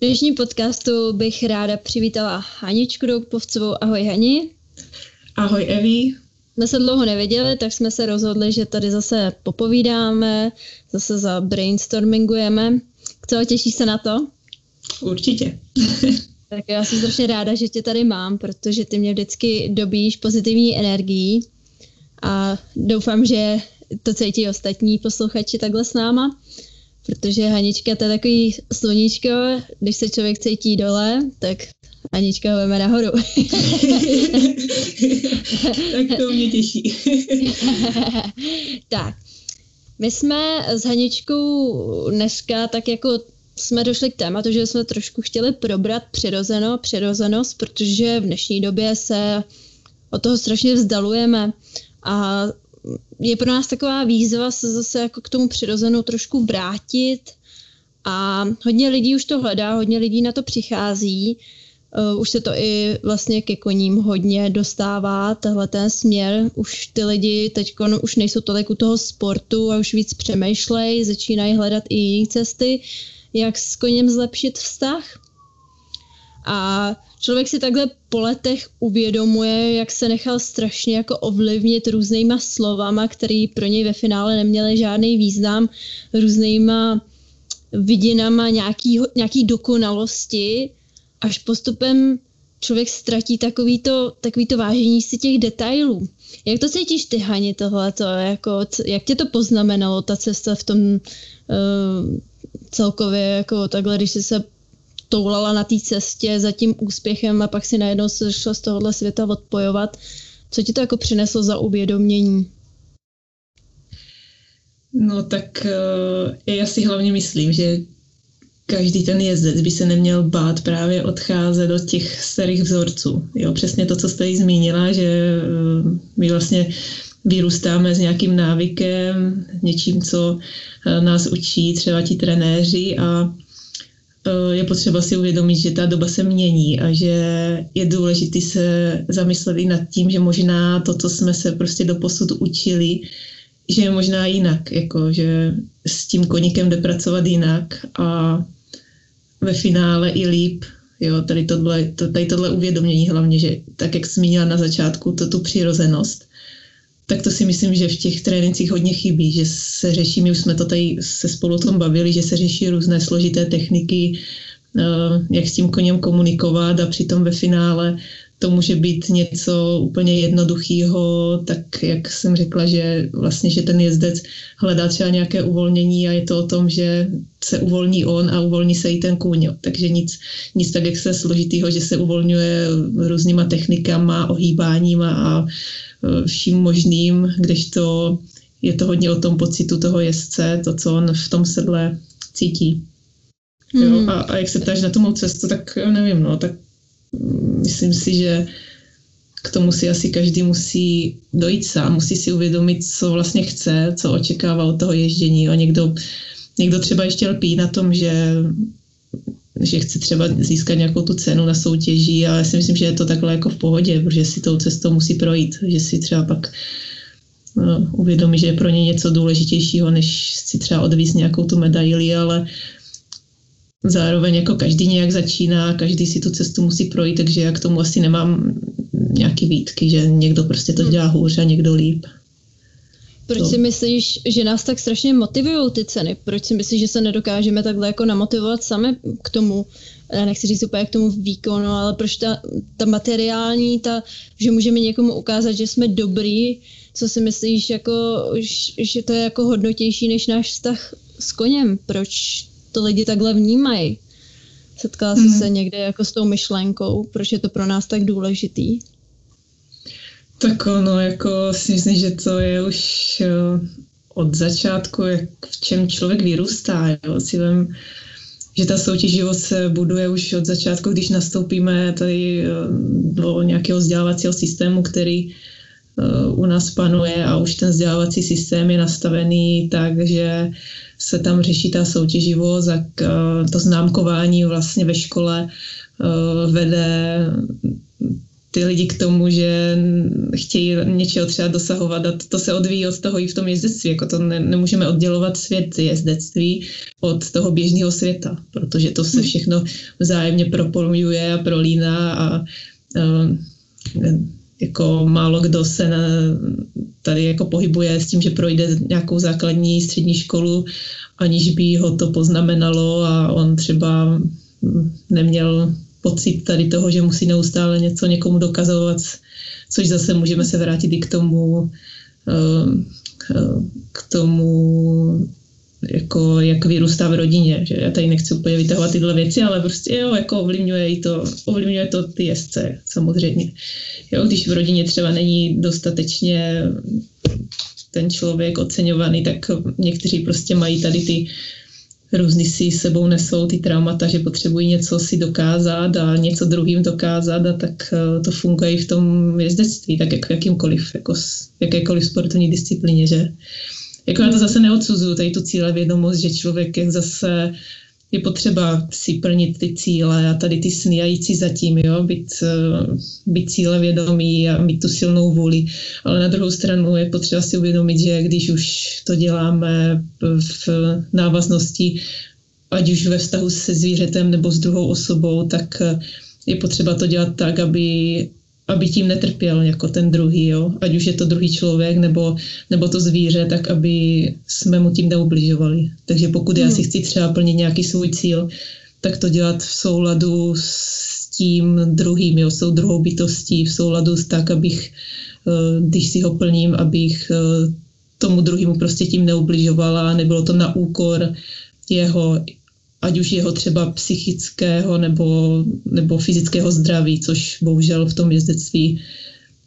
dnešním podcastu bych ráda přivítala Haničku Doukpovcovou. Ahoj Hani. Ahoj Evi. Jsme se dlouho neviděli, tak jsme se rozhodli, že tady zase popovídáme, zase za brainstormingujeme. Co, těší se na to? Určitě. tak já jsem strašně ráda, že tě tady mám, protože ty mě vždycky dobíš pozitivní energií a doufám, že to cítí ostatní posluchači takhle s náma protože Hanička to je takový sluníčko, když se člověk cítí dole, tak Anička ho veme nahoru. tak to mě těší. tak, my jsme s Haničkou dneska tak jako jsme došli k tématu, že jsme trošku chtěli probrat přirozeno, přirozenost, protože v dnešní době se od toho strašně vzdalujeme a je pro nás taková výzva se zase jako k tomu přirozenou trošku vrátit a hodně lidí už to hledá, hodně lidí na to přichází. Uh, už se to i vlastně ke koním hodně dostává, tahle ten směr. Už ty lidi teď už nejsou tolik u toho sportu a už víc přemýšlej, začínají hledat i jiné cesty, jak s koněm zlepšit vztah. A člověk si takhle po letech uvědomuje, jak se nechal strašně jako ovlivnit různýma slovama, který pro něj ve finále neměly žádný význam, různýma vidinama nějaký, nějaký dokonalosti, až postupem člověk ztratí takovýto, takovýto vážení si těch detailů. Jak to cítíš ty, Hani, tohleto? Jako, jak tě to poznamenalo, ta cesta v tom uh, celkově, jako takhle, když jsi se toulala na té cestě za tím úspěchem a pak si najednou se šla z tohohle světa odpojovat. Co ti to jako přineslo za uvědomění? No tak eh, já si hlavně myslím, že každý ten jezdec by se neměl bát právě odcházet do těch starých vzorců. Jo, přesně to, co jste jí zmínila, že eh, my vlastně vyrůstáme s nějakým návykem, něčím, co eh, nás učí třeba ti trenéři a je potřeba si uvědomit, že ta doba se mění a že je důležité se zamyslet i nad tím, že možná to, co jsme se prostě do posud učili, že je možná jinak, jako že s tím koníkem jde pracovat jinak a ve finále i líp. Jo, tady tohle, to, tady tohle uvědomění hlavně, že tak, jak zmínila na začátku, to tu přirozenost, tak to si myslím, že v těch trénincích hodně chybí, že se řeší, my už jsme to tady se spolu o tom bavili, že se řeší různé složité techniky, eh, jak s tím koněm komunikovat a přitom ve finále to může být něco úplně jednoduchého, tak jak jsem řekla, že vlastně, že ten jezdec hledá třeba nějaké uvolnění a je to o tom, že se uvolní on a uvolní se i ten kůň. Takže nic, nic tak jak se složitýho, že se uvolňuje různýma technikama, ohýbáníma a vším možným, kdežto je to hodně o tom pocitu toho jezdce, to, co on v tom sedle cítí. Jo, hmm. a, a jak se ptáš na tu mou cestu, tak nevím, no, tak myslím si, že k tomu si asi každý musí dojít sám, musí si uvědomit, co vlastně chce, co očekává od toho ježdění. A někdo, někdo třeba ještě lpí na tom, že že chce třeba získat nějakou tu cenu na soutěži, ale já si myslím, že je to takhle jako v pohodě, protože si tou cestou musí projít, že si třeba pak no, uvědomí, že je pro ně něco důležitějšího, než si třeba odvízt nějakou tu medaili, ale zároveň jako každý nějak začíná, každý si tu cestu musí projít, takže já k tomu asi nemám nějaký výtky, že někdo prostě to hmm. dělá hůř a někdo líp. Proč to. si myslíš, že nás tak strašně motivují ty ceny? Proč si myslíš, že se nedokážeme takhle jako namotivovat sami k tomu, já nechci říct úplně k tomu výkonu, ale proč ta, ta materiální, ta, že můžeme někomu ukázat, že jsme dobrý, co si myslíš, jako, že to je jako hodnotější než náš vztah s koněm? Proč to lidi takhle vnímají? Setkala jsi mm. se někde jako s tou myšlenkou, proč je to pro nás tak důležitý? Tak ono, jako si myslím, že to je už eh, od začátku, jak v čem člověk vyrůstá. Jo. Si vem, že ta soutěživost se buduje už od začátku, když nastoupíme tady eh, do nějakého vzdělávacího systému, který u nás panuje a už ten vzdělávací systém je nastavený tak, že se tam řeší ta soutěživost a to známkování vlastně ve škole vede ty lidi k tomu, že chtějí něčeho třeba dosahovat a to se odvíjí od toho i v tom jezdectví. Jako to ne, nemůžeme oddělovat svět jezdectví od toho běžného světa, protože to se hmm. všechno vzájemně propojuje a prolíná a, a jako málo kdo se na, tady jako pohybuje s tím, že projde nějakou základní střední školu, aniž by ho to poznamenalo a on třeba neměl pocit tady toho, že musí neustále něco někomu dokazovat, což zase můžeme se vrátit i k tomu, eh, k tomu jako jak vyrůstá v rodině, že já tady nechci úplně vytahovat tyhle věci, ale prostě jo, jako ovlivňuje i to, ovlivňuje to ty jezdce samozřejmě. Jo, když v rodině třeba není dostatečně ten člověk oceňovaný, tak někteří prostě mají tady ty různý si sebou nesou ty traumata, že potřebují něco si dokázat a něco druhým dokázat a tak eh, to funguje i v tom jezdectví, tak jako jakýmkoliv, jako jakékoliv sportovní disciplíně, že jako já to zase neodsuzuju, tady tu cíle vědomost, že člověk je zase je potřeba si plnit ty cíle a tady ty sny a jít si zatím, jo, být, eh, být cíle vědomí a mít tu silnou vůli. Ale na druhou stranu je potřeba si uvědomit, že když už to děláme v návaznosti, ať už ve vztahu se zvířetem nebo s druhou osobou, tak eh, je potřeba to dělat tak, aby, aby tím netrpěl jako ten druhý, jo? ať už je to druhý člověk nebo, nebo to zvíře, tak aby jsme mu tím neubližovali. Takže pokud hmm. já si chci třeba plnit nějaký svůj cíl, tak to dělat v souladu s tím druhým, jo, s tou druhou bytostí, v souladu s tak, abych, eh, když si ho plním, abych eh, tomu druhému prostě tím neubližovala, nebylo to na úkor jeho ať už jeho třeba psychického nebo, nebo fyzického zdraví, což bohužel v tom jezdectví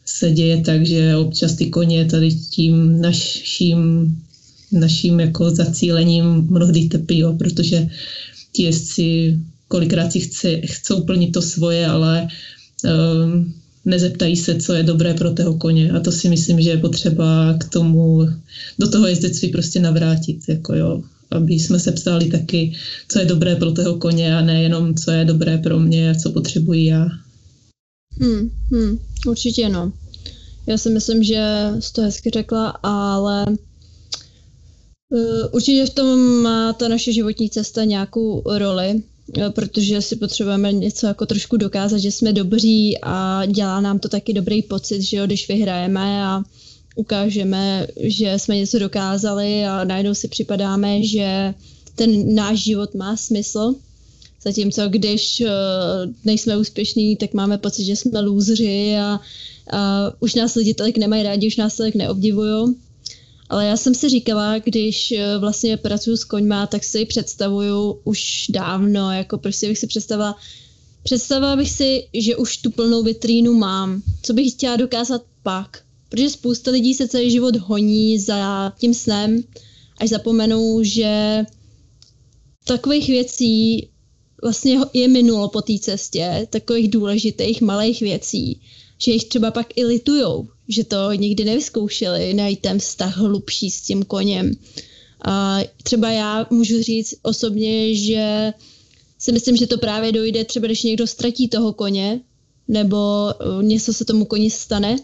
se děje tak, že občas ty koně tady tím naším, naším jako zacílením mnohdy trpí, jo, protože ti jezdci kolikrát si chce, chcou plnit to svoje, ale um, nezeptají se, co je dobré pro toho koně. A to si myslím, že je potřeba k tomu, do toho jezdectví prostě navrátit. Jako jo aby jsme se ptali taky, co je dobré pro toho koně a nejenom, co je dobré pro mě a co potřebuji já. Hmm, hmm, určitě no. Já si myslím, že jsi to hezky řekla, ale uh, určitě v tom má ta naše životní cesta nějakou roli, uh, protože si potřebujeme něco jako trošku dokázat, že jsme dobří a dělá nám to taky dobrý pocit, že jo, když vyhrajeme a ukážeme, že jsme něco dokázali a najednou si připadáme, že ten náš život má smysl. Zatímco když uh, nejsme úspěšní, tak máme pocit, že jsme lůzři a, a už nás lidi tolik nemají rádi, už nás tolik neobdivují. Ale já jsem si říkala, když uh, vlastně pracuji s koňma, tak si představuju už dávno, jako prostě bych si představila, představila bych si, že už tu plnou vitrínu mám. Co bych chtěla dokázat pak? Protože spousta lidí se celý život honí za tím snem, až zapomenou, že takových věcí vlastně je minulo po té cestě, takových důležitých malých věcí, že jich třeba pak i litujou, že to nikdy nevyzkoušeli, najít ten vztah hlubší s tím koněm. A třeba já můžu říct osobně, že si myslím, že to právě dojde třeba, když někdo ztratí toho koně, nebo eh, něco se tomu koni stane,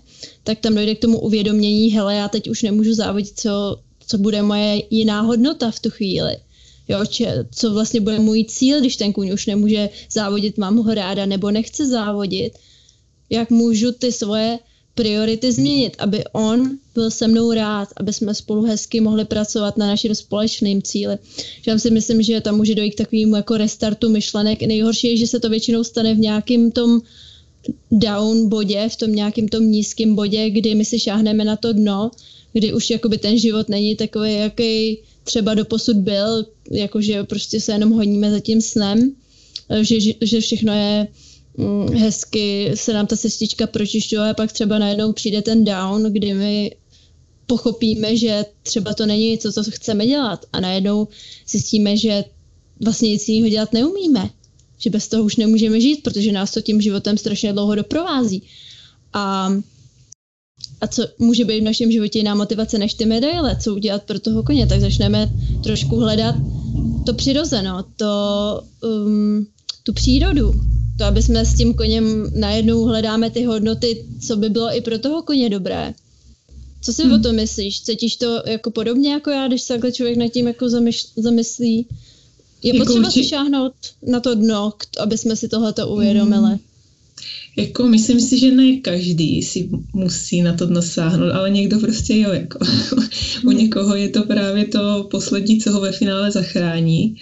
tak tam dojde k tomu uvědomění, hele, já teď už nemůžu závodit, co, co bude moje jiná hodnota v tu chvíli. Jo, če, co vlastně bude můj cíl, když ten kůň už nemůže závodit, mám ho ráda nebo nechce závodit. Jak můžu ty svoje priority změnit, aby on byl se mnou rád, aby jsme spolu hezky mohli pracovat na našem společném cíli. Já si myslím, že tam může dojít k takovému jako restartu myšlenek. Nejhorší je, že se to většinou stane v nějakém tom down bodě, v tom nějakém tom nízkém bodě, kdy my si šáhneme na to dno, kdy už jakoby ten život není takový, jaký třeba do posud byl, jakože prostě se jenom honíme za tím snem, že, že všechno je mm, hezky, se nám ta cestička pročišťuje a pak třeba najednou přijde ten down, kdy my pochopíme, že třeba to není něco, co chceme dělat a najednou zjistíme, že vlastně nic jiného dělat neumíme že bez toho už nemůžeme žít, protože nás to tím životem strašně dlouho doprovází. A, a co může být v našem životě jiná motivace než ty medaile, co udělat pro toho koně, tak začneme trošku hledat to přirozeno, to, um, tu přírodu, To, aby jsme s tím koněm najednou hledáme ty hodnoty, co by bylo i pro toho koně dobré. Co si hmm. o tom myslíš? Cítíš to jako podobně jako já, když se takhle člověk nad tím jako zamyš- zamyslí? Je jako potřeba urči... si šáhnout na to dno, aby jsme si tohleto uvědomili. Hmm. Jako myslím si, že ne každý si musí na to dno sáhnout, ale někdo prostě jo, jako. U hmm. někoho je to právě to poslední, co ho ve finále zachrání,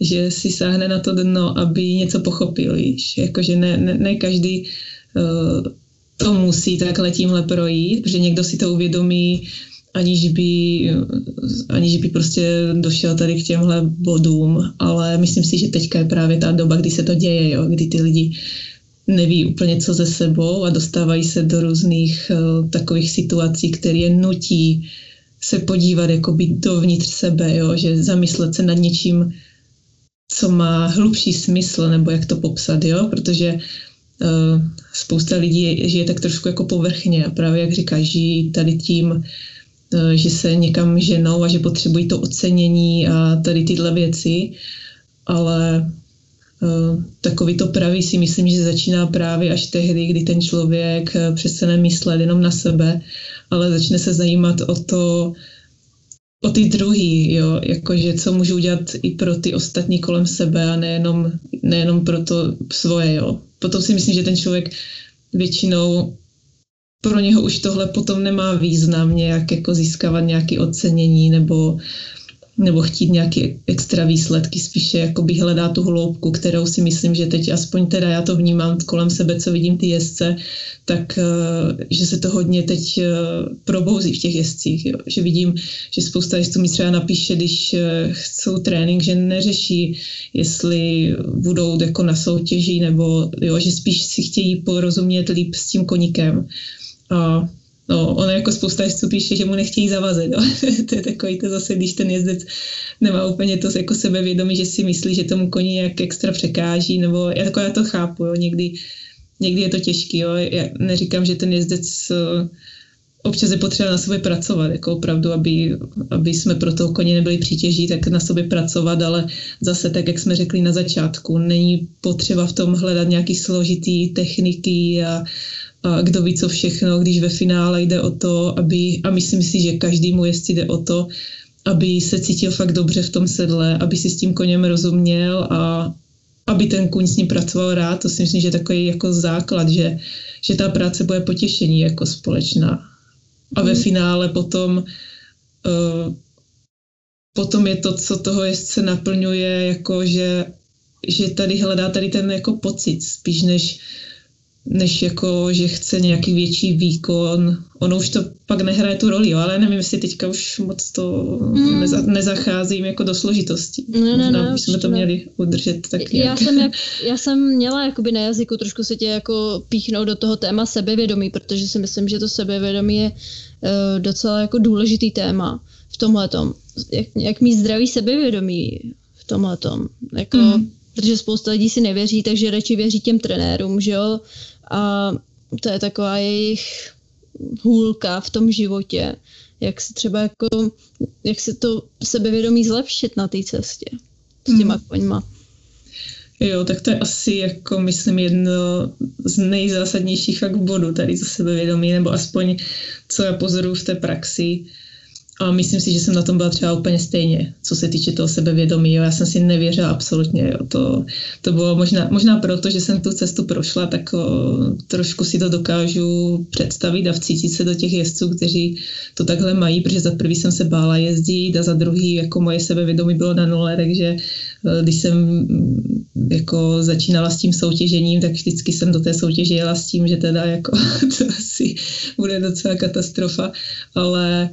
že si sáhne na to dno, aby něco pochopil, víš. Jakože ne, ne, ne každý uh, to musí takhle tímhle projít, protože někdo si to uvědomí, aniž by, aniž by prostě došel tady k těmhle bodům, ale myslím si, že teďka je právě ta doba, kdy se to děje, jo, kdy ty lidi neví úplně co ze sebou a dostávají se do různých uh, takových situací, které je nutí se podívat jako být dovnitř sebe, jo, že zamyslet se nad něčím, co má hlubší smysl, nebo jak to popsat, jo, protože uh, spousta lidí žije tak trošku jako povrchně a právě jak říkáš, žijí tady tím, že se někam ženou a že potřebují to ocenění a tady tyhle věci, ale uh, takový to pravý si myslím, že začíná právě až tehdy, kdy ten člověk přestane myslet jenom na sebe, ale začne se zajímat o to, o ty druhý, jo, jakože co můžu udělat i pro ty ostatní kolem sebe a nejenom, nejenom pro to svoje, jo. Potom si myslím, že ten člověk většinou pro něho už tohle potom nemá význam nějak jako získávat nějaké ocenění nebo nebo chtít nějaké extra výsledky, spíše jako bych hledá tu hloubku, kterou si myslím, že teď aspoň teda já to vnímám kolem sebe, co vidím ty jezdce, tak eh, že se to hodně teď eh, probouzí v těch jezdcích, jo. že vidím, že spousta jezdců mi třeba napíše, když eh, chcou trénink, že neřeší, jestli budou jako na soutěži, nebo jo, že spíš si chtějí porozumět líp s tím koníkem. A No, ono jako spousta jezdců píše, že mu nechtějí zavazet. No. to je takový to zase, když ten jezdec nemá úplně to jako sebevědomí, že si myslí, že tomu koni nějak extra překáží, nebo já, jako já to chápu, jo. Někdy, někdy je to těžký. Jo. Já neříkám, že ten jezdec eh, občas je potřeba na sobě pracovat, jako opravdu, aby, aby jsme pro toho koně nebyli přítěží, tak na sobě pracovat, ale zase tak, jak jsme řekli na začátku, není potřeba v tom hledat nějaký složitý techniky a, a kdo ví co všechno, když ve finále jde o to, aby, a myslím si, že každému jezdci jde o to, aby se cítil fakt dobře v tom sedle, aby si s tím koněm rozuměl a aby ten kuň s ním pracoval rád, to si myslím, že je takový jako základ, že, že ta práce bude potěšení jako společná. A ve mm. finále potom uh, potom je to, co toho jezdce naplňuje, jako že, že tady hledá tady ten jako pocit, spíš než než jako, že chce nějaký větší výkon. Ono už to pak nehraje tu roli, jo, ale nevím, jestli teďka už moc to mm. neza, nezacházím jako do složitosti. Ne, ne, Možná ne, bychom to ne. měli udržet tak já jsem, jak, já jsem měla jakoby na jazyku trošku se tě jako píchnout do toho téma sebevědomí, protože si myslím, že to sebevědomí je uh, docela jako důležitý téma v tomhle Jak, jak mít zdravý sebevědomí v tomhle Jako, mm protože spousta lidí si nevěří, takže radši věří těm trenérům, že jo? A to je taková jejich hůlka v tom životě, jak se třeba jako, jak se to sebevědomí zlepšit na té cestě s těma hmm. koňma. Jo, tak to je asi, jako myslím, jedno z nejzásadnějších fakt bodů tady za sebevědomí, nebo aspoň co já pozoruju v té praxi, myslím si, že jsem na tom byla třeba úplně stejně, co se týče toho sebevědomí. Jo. Já jsem si nevěřila absolutně. Jo. To, to bylo možná, možná proto, že jsem tu cestu prošla, tak o, trošku si to dokážu představit a vcítit se do těch jezdců, kteří to takhle mají, protože za prvý jsem se bála jezdit a za druhý jako moje sebevědomí bylo na nule, takže e, když jsem mm, jako začínala s tím soutěžením, tak vždycky jsem do té soutěže jela s tím, že teda jako to asi bude docela katastrofa, ale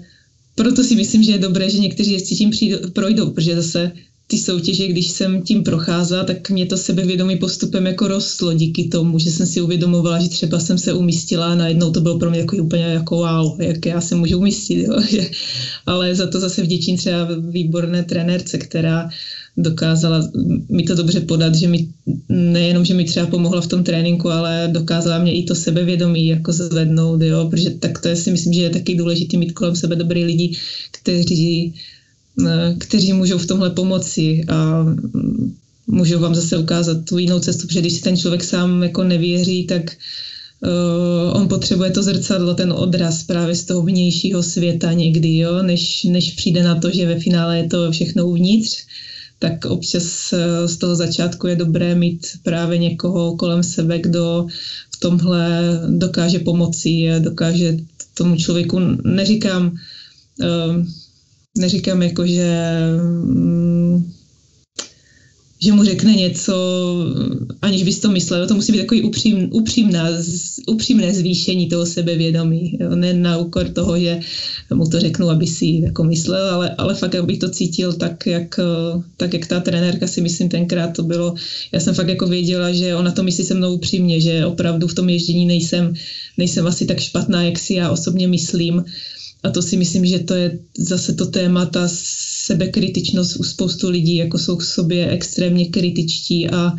proto si myslím, že je dobré, že někteří jezdci tím přijdou, projdou, protože zase ty soutěže, když jsem tím procházela, tak mě to sebevědomí postupem jako rostlo díky tomu, že jsem si uvědomovala, že třeba jsem se umístila a najednou to bylo pro mě jako úplně jako wow, jak já se můžu umístit. Jo? Ale za to zase vděčím třeba výborné trenérce, která dokázala mi to dobře podat, že mi nejenom, že mi třeba pomohla v tom tréninku, ale dokázala mě i to sebevědomí jako zvednout, jo, protože tak to je si myslím, že je taky důležité mít kolem sebe dobrý lidi, kteří, kteří můžou v tomhle pomoci a můžu vám zase ukázat tu jinou cestu, protože když si ten člověk sám jako nevěří, tak uh, on potřebuje to zrcadlo, ten odraz právě z toho vnějšího světa někdy, jo, než, než přijde na to, že ve finále je to všechno uvnitř, tak občas uh, z toho začátku je dobré mít právě někoho kolem sebe, kdo v tomhle dokáže pomoci, dokáže tomu člověku, neříkám, uh, neříkám jako, že um, že mu řekne něco, aniž bys to myslel. To musí být takový upřím, upřímná, upřímné zvýšení toho sebevědomí. Jo? Ne na úkor toho, že mu to řeknu, aby si jako myslel, ale, ale fakt, abych to cítil tak jak, tak, jak ta trenérka si myslím tenkrát to bylo. Já jsem fakt jako věděla, že ona to myslí se mnou upřímně, že opravdu v tom ježdění nejsem, nejsem asi tak špatná, jak si já osobně myslím. A to si myslím, že to je zase to téma, ta sebekritičnost u spoustu lidí, jako jsou k sobě extrémně kritičtí a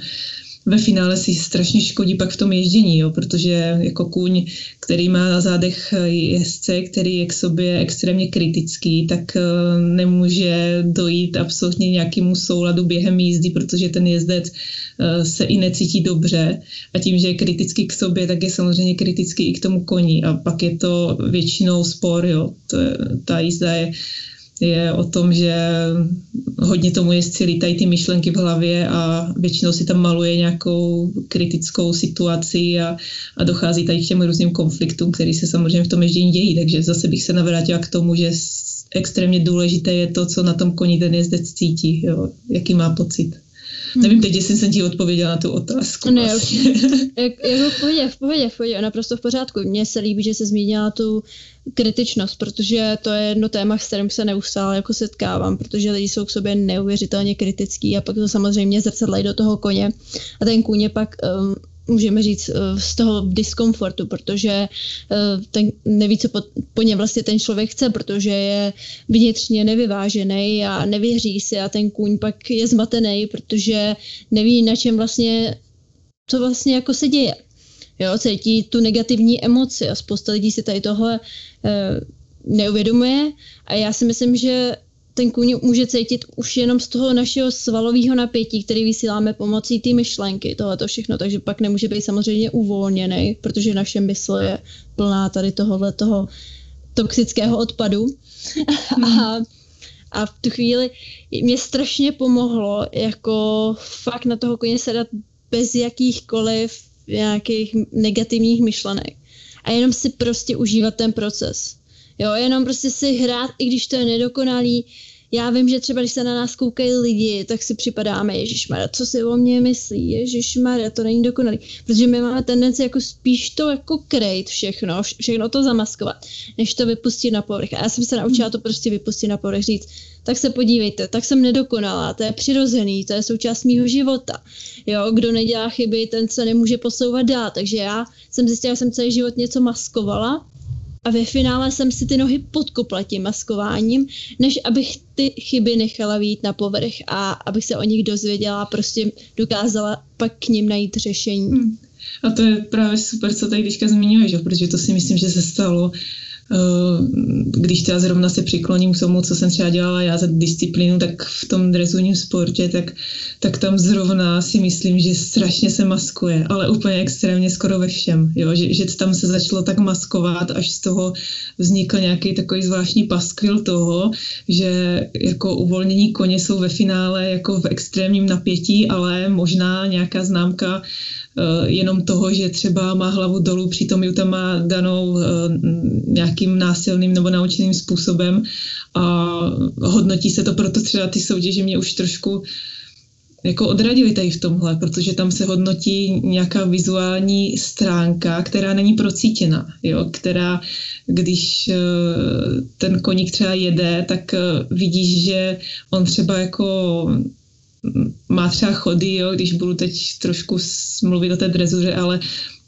ve finále si strašně škodí pak v tom ježdění, jo, protože jako kůň, který má na zádech jezdce, který je k sobě extrémně kritický, tak eh, nemůže dojít absolutně nějakému souladu během jízdy, protože ten jezdec eh, se i necítí dobře a tím, že je kritický k sobě, tak je samozřejmě kritický i k tomu koni a pak je to většinou spor, jo. To je, ta jízda je je o tom, že hodně tomu jezdci lítají ty myšlenky v hlavě a většinou si tam maluje nějakou kritickou situaci a, a dochází tady k těm různým konfliktům, který se samozřejmě v tom ježdění dějí. Takže zase bych se navrátila k tomu, že extrémně důležité je to, co na tom koni ten jezdec cítí, jo, jaký má pocit. Hmm. Nevím teď, jestli jsem ti odpověděla na tu otázku. Ne, vlastně. jak, jako v pohodě, v pohodě, v pohodě, naprosto v pořádku. Mně se líbí, že se zmínila tu kritičnost, protože to je jedno téma, s kterým se neustále jako setkávám, protože lidi jsou k sobě neuvěřitelně kritický a pak to samozřejmě zrcadlají do toho koně a ten kůň pak um, můžeme říct, eh, z toho diskomfortu, protože eh, ten neví, co po, po něm vlastně ten člověk chce, protože je vnitřně nevyvážený a nevěří si a ten kůň pak je zmatený, protože neví, na čem vlastně, co vlastně jako se děje. Jo, cítí tu negativní emoci a spousta lidí si tady tohle e, neuvědomuje a já si myslím, že ten kůň může cítit už jenom z toho našeho svalového napětí, který vysíláme pomocí té myšlenky, tohle všechno, takže pak nemůže být samozřejmě uvolněný, protože naše mysl je plná tady tohohle toho toxického odpadu. a, a v tu chvíli mě strašně pomohlo jako fakt na toho koně sedat bez jakýchkoliv nějakých negativních myšlenek a jenom si prostě užívat ten proces. Jo, jenom prostě si hrát, i když to je nedokonalý, já vím, že třeba když se na nás koukají lidi, tak si připadáme, Mara, co si o mě myslí, Mara, to není dokonalý. Protože my máme tendenci jako spíš to jako krejt všechno, všechno to zamaskovat, než to vypustit na povrch. A já jsem se naučila to prostě vypustit na povrch, říct, tak se podívejte, tak jsem nedokonalá, to je přirozený, to je součást mýho života. Jo, kdo nedělá chyby, ten se nemůže posouvat dál. Takže já jsem zjistila, že jsem celý život něco maskovala a ve finále jsem si ty nohy podkopla tím maskováním, než abych ty chyby nechala výjít na povrch a abych se o nich dozvěděla, prostě dokázala pak k ním najít řešení. Hmm. A to je právě super, co tady teďka zmiňuješ, protože to si myslím, že se stalo když třeba zrovna se přikloním k tomu, co jsem třeba dělala já za disciplínu, tak v tom dresujním sportě, tak, tak tam zrovna si myslím, že strašně se maskuje, ale úplně extrémně skoro ve všem, jo? Že, že tam se začalo tak maskovat, až z toho vznikl nějaký takový zvláštní paskvil toho, že jako uvolnění koně jsou ve finále jako v extrémním napětí, ale možná nějaká známka Eh, jenom toho, že třeba má hlavu dolů, přitom ju tam má danou eh, nějakým násilným nebo naučeným způsobem a hodnotí se to, proto třeba ty soutěže mě už trošku jako odradili tady v tomhle, protože tam se hodnotí nějaká vizuální stránka, která není procítěna, jo, která, když eh, ten koník třeba jede, tak vidíš, že on třeba jako má třeba chody, jo, když budu teď trošku mluvit o té drezuře, ale,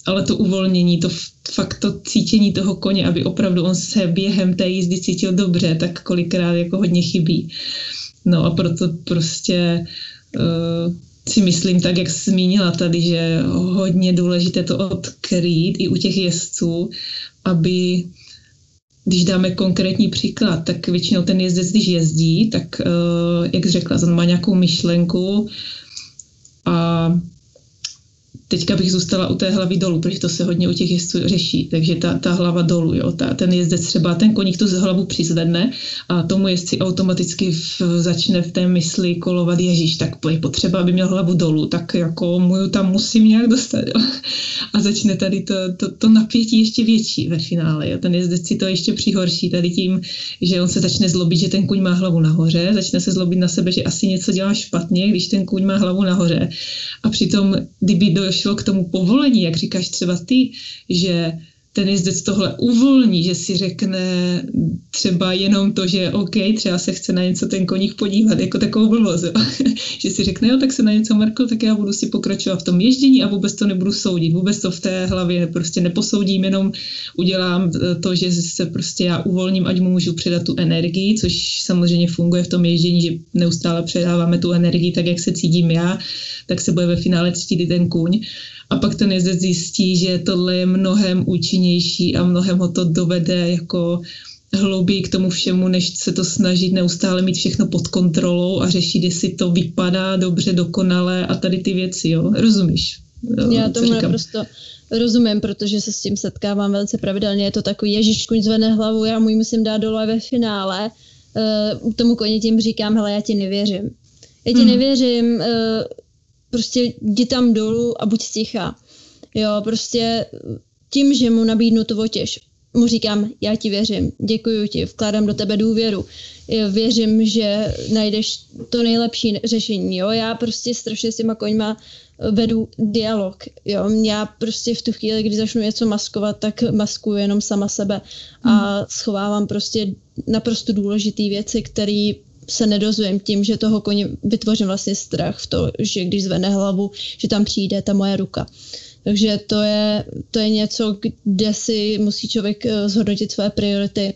ale to uvolnění, to fakt to cítění toho koně, aby opravdu on se během té jízdy cítil dobře, tak kolikrát jako hodně chybí. No a proto prostě uh, si myslím, tak jak zmínila tady, že hodně důležité to odkrýt i u těch jezdců, aby když dáme konkrétní příklad, tak většinou ten jezdec, když jezdí, tak uh, jak řekla, on má nějakou myšlenku, A teďka bych zůstala u té hlavy dolů, protože to se hodně u těch jezdců řeší, takže ta, ta hlava dolů, jo, ta, ten jezdec třeba, ten koník tu hlavu přizvedne a tomu jezdci automaticky v, začne v té mysli kolovat, ježíš, tak je potřeba, aby měl hlavu dolů, tak jako mu tam musím nějak dostat, jo. A začne tady to, to, to napětí ještě větší ve finále, jo. ten jezdec si to ještě přihorší tady tím, že on se začne zlobit, že ten kuň má hlavu nahoře, začne se zlobit na sebe, že asi něco dělá špatně, když ten kuň má hlavu nahoře. A přitom, kdyby došlo došlo k tomu povolení, jak říkáš třeba ty, že ten jezdec tohle uvolní, že si řekne třeba jenom to, že OK, třeba se chce na něco ten koník podívat, jako takovou blbost, že si řekne, jo, tak se na něco mrkl, tak já budu si pokračovat v tom ježdění a vůbec to nebudu soudit, vůbec to v té hlavě prostě neposoudím, jenom udělám to, že se prostě já uvolním, ať mu můžu předat tu energii, což samozřejmě funguje v tom ježdění, že neustále předáváme tu energii tak, jak se cítím já, tak se bude ve finále cítit i ten kůň. A pak ten jezdec zjistí, že tohle je mnohem účinnější a mnohem ho to dovede jako hlouběji k tomu všemu, než se to snažit neustále mít všechno pod kontrolou a řešit, jestli to vypadá dobře, dokonale a tady ty věci, jo. Rozumíš? Jo, Já tomu naprosto rozumím, protože se s tím setkávám velice pravidelně. Je to takový, Ježíš kuň zvedne hlavu, já mu musím dát dole ve finále. Uh, tomu koni tím říkám, hele, já ti nevěřím. Já ti hmm. nevěřím, uh, prostě jdi tam dolů a buď sticha. Jo, prostě tím, že mu nabídnu tu otěž, mu říkám, já ti věřím, děkuji ti, vkládám do tebe důvěru, věřím, že najdeš to nejlepší řešení, jo, já prostě strašně s těma koňma vedu dialog, jo, já prostě v tu chvíli, kdy začnu něco maskovat, tak maskuju jenom sama sebe a hmm. schovávám prostě naprosto důležité věci, které se nedozvím tím, že toho koně vytvořím vlastně strach v to, že když zvene hlavu, že tam přijde ta moje ruka. Takže to je, to je něco, kde si musí člověk eh, zhodnotit své priority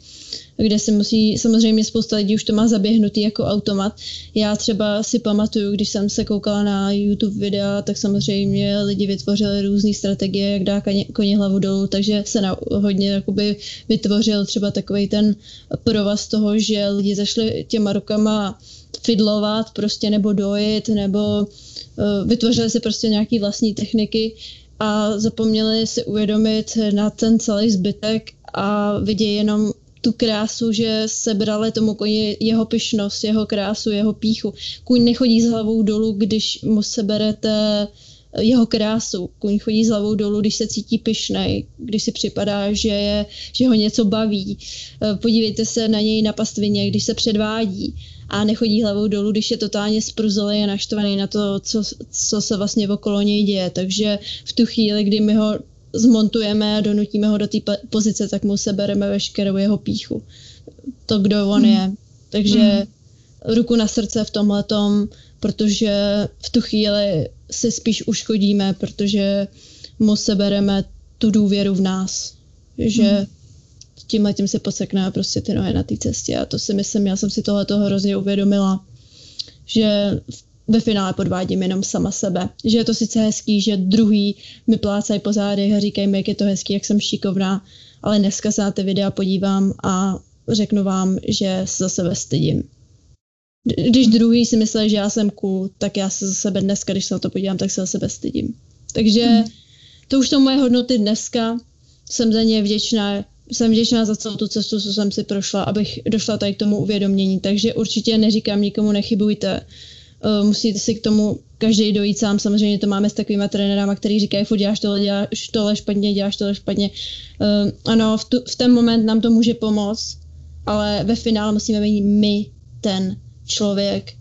kde si musí, samozřejmě spousta lidí už to má zaběhnutý jako automat. Já třeba si pamatuju, když jsem se koukala na YouTube videa, tak samozřejmě lidi vytvořili různé strategie, jak dá koně hlavu dolů, takže se na, hodně jakoby vytvořil třeba takový ten provaz toho, že lidi zašli těma rukama fidlovat prostě nebo dojit, nebo uh, vytvořili si prostě nějaký vlastní techniky a zapomněli si uvědomit na ten celý zbytek a vidějí jenom tu krásu, že sebrali tomu koni jeho pyšnost, jeho krásu, jeho píchu. Kůň nechodí s hlavou dolů, když mu seberete jeho krásu. Kůň chodí s hlavou dolů, když se cítí pyšnej, když si připadá, že, je, že ho něco baví. Eh, podívejte se na něj na pastvině, když se předvádí a nechodí hlavou dolů, když je totálně spruzelý a naštvaný na to, co, co se vlastně okolo něj děje. Takže v tu chvíli, kdy my ho zmontujeme a donutíme ho do té pozice, tak mu sebereme veškerou jeho píchu. To, kdo on mm. je. Takže mm. ruku na srdce v tomhle protože v tu chvíli si spíš uškodíme, protože mu sebereme tu důvěru v nás. Že mm. tímhle tím se posekne prostě ty nohy na té cestě. A to si myslím, já jsem si tohle hrozně uvědomila, že v ve finále podvádím jenom sama sebe. Že je to sice hezký, že druhý mi plácají po zádech a říkají mi, jak je to hezký, jak jsem šikovná, ale dneska se na ty videa podívám a řeknu vám, že se za sebe stydím. Když druhý si myslí, že já jsem cool, tak já se za sebe dneska, když se na to podívám, tak se za sebe stydím. Takže hmm. to už jsou moje hodnoty dneska. Jsem za ně vděčná. Jsem vděčná za celou tu cestu, co jsem si prošla, abych došla tady k tomu uvědomění. Takže určitě neříkám nikomu nechybujte musíte si k tomu každý dojít sám. Samozřejmě to máme s takovými trenérama, který říkají, furt děláš tohle, děláš tohle špatně, děláš tohle špatně. Uh, ano, v, tu, v ten moment nám to může pomoct, ale ve finále musíme být my ten člověk,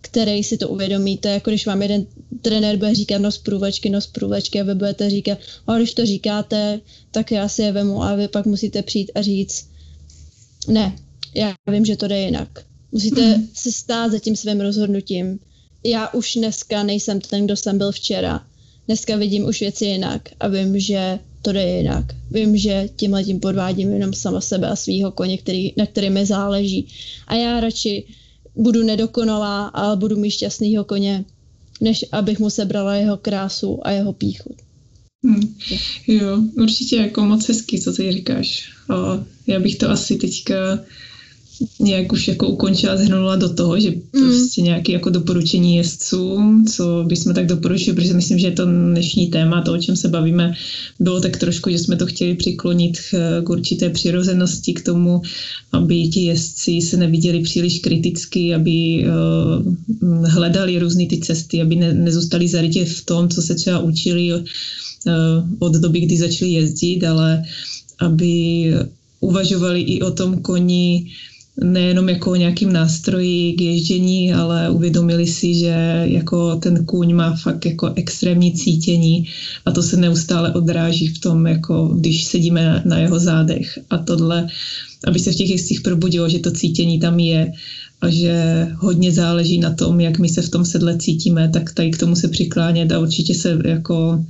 který si to uvědomí. To je jako když vám jeden trenér bude říkat nos průvečky, nos průvečky a vy budete říkat, a když to říkáte, tak já si je vemu a vy pak musíte přijít a říct, ne, já vím, že to jde jinak. Musíte mm. se stát za tím svým rozhodnutím já už dneska nejsem ten, kdo jsem byl včera. Dneska vidím už věci jinak a vím, že to jde jinak. Vím, že tímhle tím podvádím jenom sama sebe a svého koně, který, na který mi záleží. A já radši budu nedokonalá, ale budu mít šťastného koně, než abych mu sebrala jeho krásu a jeho píchu. Hmm. Jo, určitě jako moc hezký, co ty říkáš. O, já bych to asi teďka nějak už jako ukončila, zhrnula do toho, že mm. prostě nějaké jako doporučení jezdců, co bychom tak doporučili, protože myslím, že to dnešní téma, to, o čem se bavíme, bylo tak trošku, že jsme to chtěli přiklonit k určité přirozenosti, k tomu, aby ti jezdci se neviděli příliš kriticky, aby uh, hledali různé ty cesty, aby ne, nezůstali zarytě v tom, co se třeba učili uh, od doby, kdy začali jezdit, ale aby uvažovali i o tom koni nejenom jako nějakým nástroji k ježdění, ale uvědomili si, že jako ten kůň má fakt jako extrémní cítění a to se neustále odráží v tom, jako když sedíme na jeho zádech a tohle, aby se v těch jezdcích probudilo, že to cítění tam je a že hodně záleží na tom, jak my se v tom sedle cítíme, tak tady k tomu se přiklánět a určitě se jako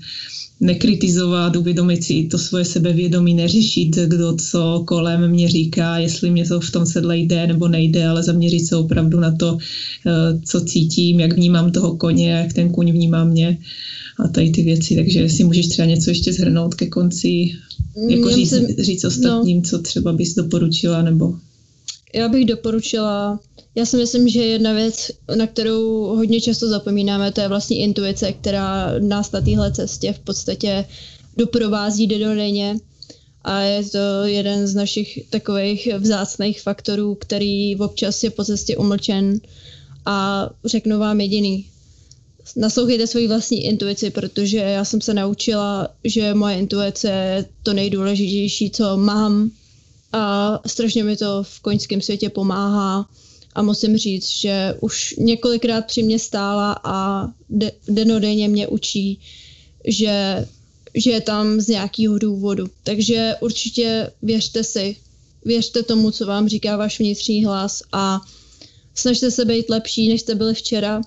nekritizovat, uvědomit si to svoje sebevědomí, neřešit, kdo co kolem mě říká, jestli mě to v tom sedle jde nebo nejde, ale zaměřit se opravdu na to, eh, co cítím, jak vnímám toho koně, jak ten kůň vnímá mě a tady ty věci. Takže si můžeš třeba něco ještě zhrnout ke konci, jako říct, říct ostatním, no. co třeba bys doporučila nebo... Já bych doporučila já si myslím, že jedna věc, na kterou hodně často zapomínáme, to je vlastně intuice, která nás na téhle cestě v podstatě doprovází denně. A je to jeden z našich takových vzácných faktorů, který občas je po cestě umlčen. A řeknu vám jediný. Naslouchejte svoji vlastní intuici, protože já jsem se naučila, že moje intuice je to nejdůležitější, co mám. A strašně mi to v koňském světě pomáhá a musím říct, že už několikrát při mě stála a de- denodenně mě učí, že, že je tam z nějakého důvodu. Takže určitě věřte si, věřte tomu, co vám říká váš vnitřní hlas a snažte se být lepší, než jste byli včera,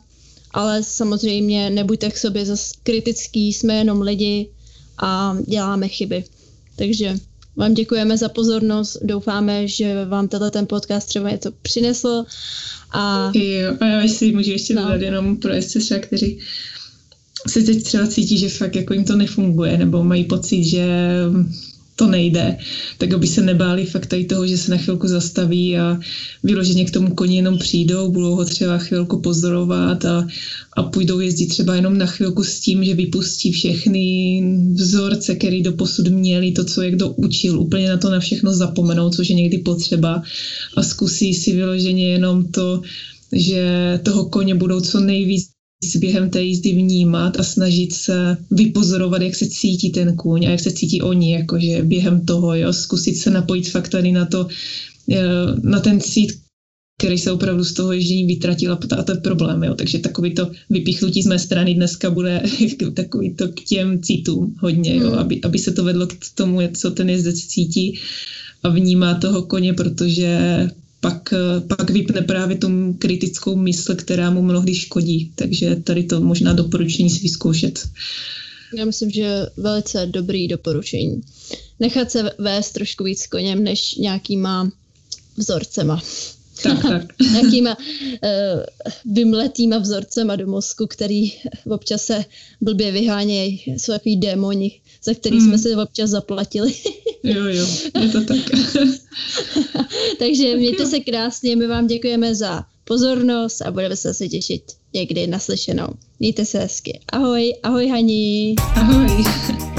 ale samozřejmě nebuďte k sobě zase kritický, jsme jenom lidi a děláme chyby. Takže vám děkujeme za pozornost, doufáme, že vám tenhle ten podcast třeba něco přinesl. A... Jo, a já si můžu ještě no. dodat jenom pro třeba, kteří se teď třeba cítí, že fakt jako jim to nefunguje, nebo mají pocit, že to nejde, tak aby se nebáli fakt tady toho, že se na chvilku zastaví a vyloženě k tomu koni jenom přijdou, budou ho třeba chvilku pozorovat a, a půjdou jezdit třeba jenom na chvilku s tím, že vypustí všechny vzorce, který do posud měli, to, co je kdo učil, úplně na to na všechno zapomenou, což je někdy potřeba a zkusí si vyloženě jenom to, že toho koně budou co nejvíc během té jízdy vnímat a snažit se vypozorovat, jak se cítí ten kůň a jak se cítí oni, jakože během toho, jo, zkusit se napojit fakt tady na to, eh, na ten cít, který se opravdu z toho ježdění vytratil a to je problém, jo. Takže takový to vypíchnutí z mé strany dneska bude takový to k těm cítům hodně, jo, mm. aby, aby se to vedlo k tomu, co ten jezdec cítí a vnímá toho koně, protože pak, eh, pak vypne právě tu kritickou mysl, která mu mnohdy škodí. Takže tady to možná doporučení si vyzkoušet. Já myslím, že velice dobrý doporučení. Nechat se vést trošku víc koněm, než nějakýma vzorcema. Tak, tak. nějakýma uh, vymletýma vzorcema do mozku, který občas se blbě vyhánějí, takový démoni, za který hmm. jsme se občas zaplatili. jo, jo, je to tak. Takže mějte se krásně, my vám děkujeme za pozornost a budeme se zase těšit někdy naslyšenou. Mějte se hezky. Ahoj, ahoj Hani. Ahoj.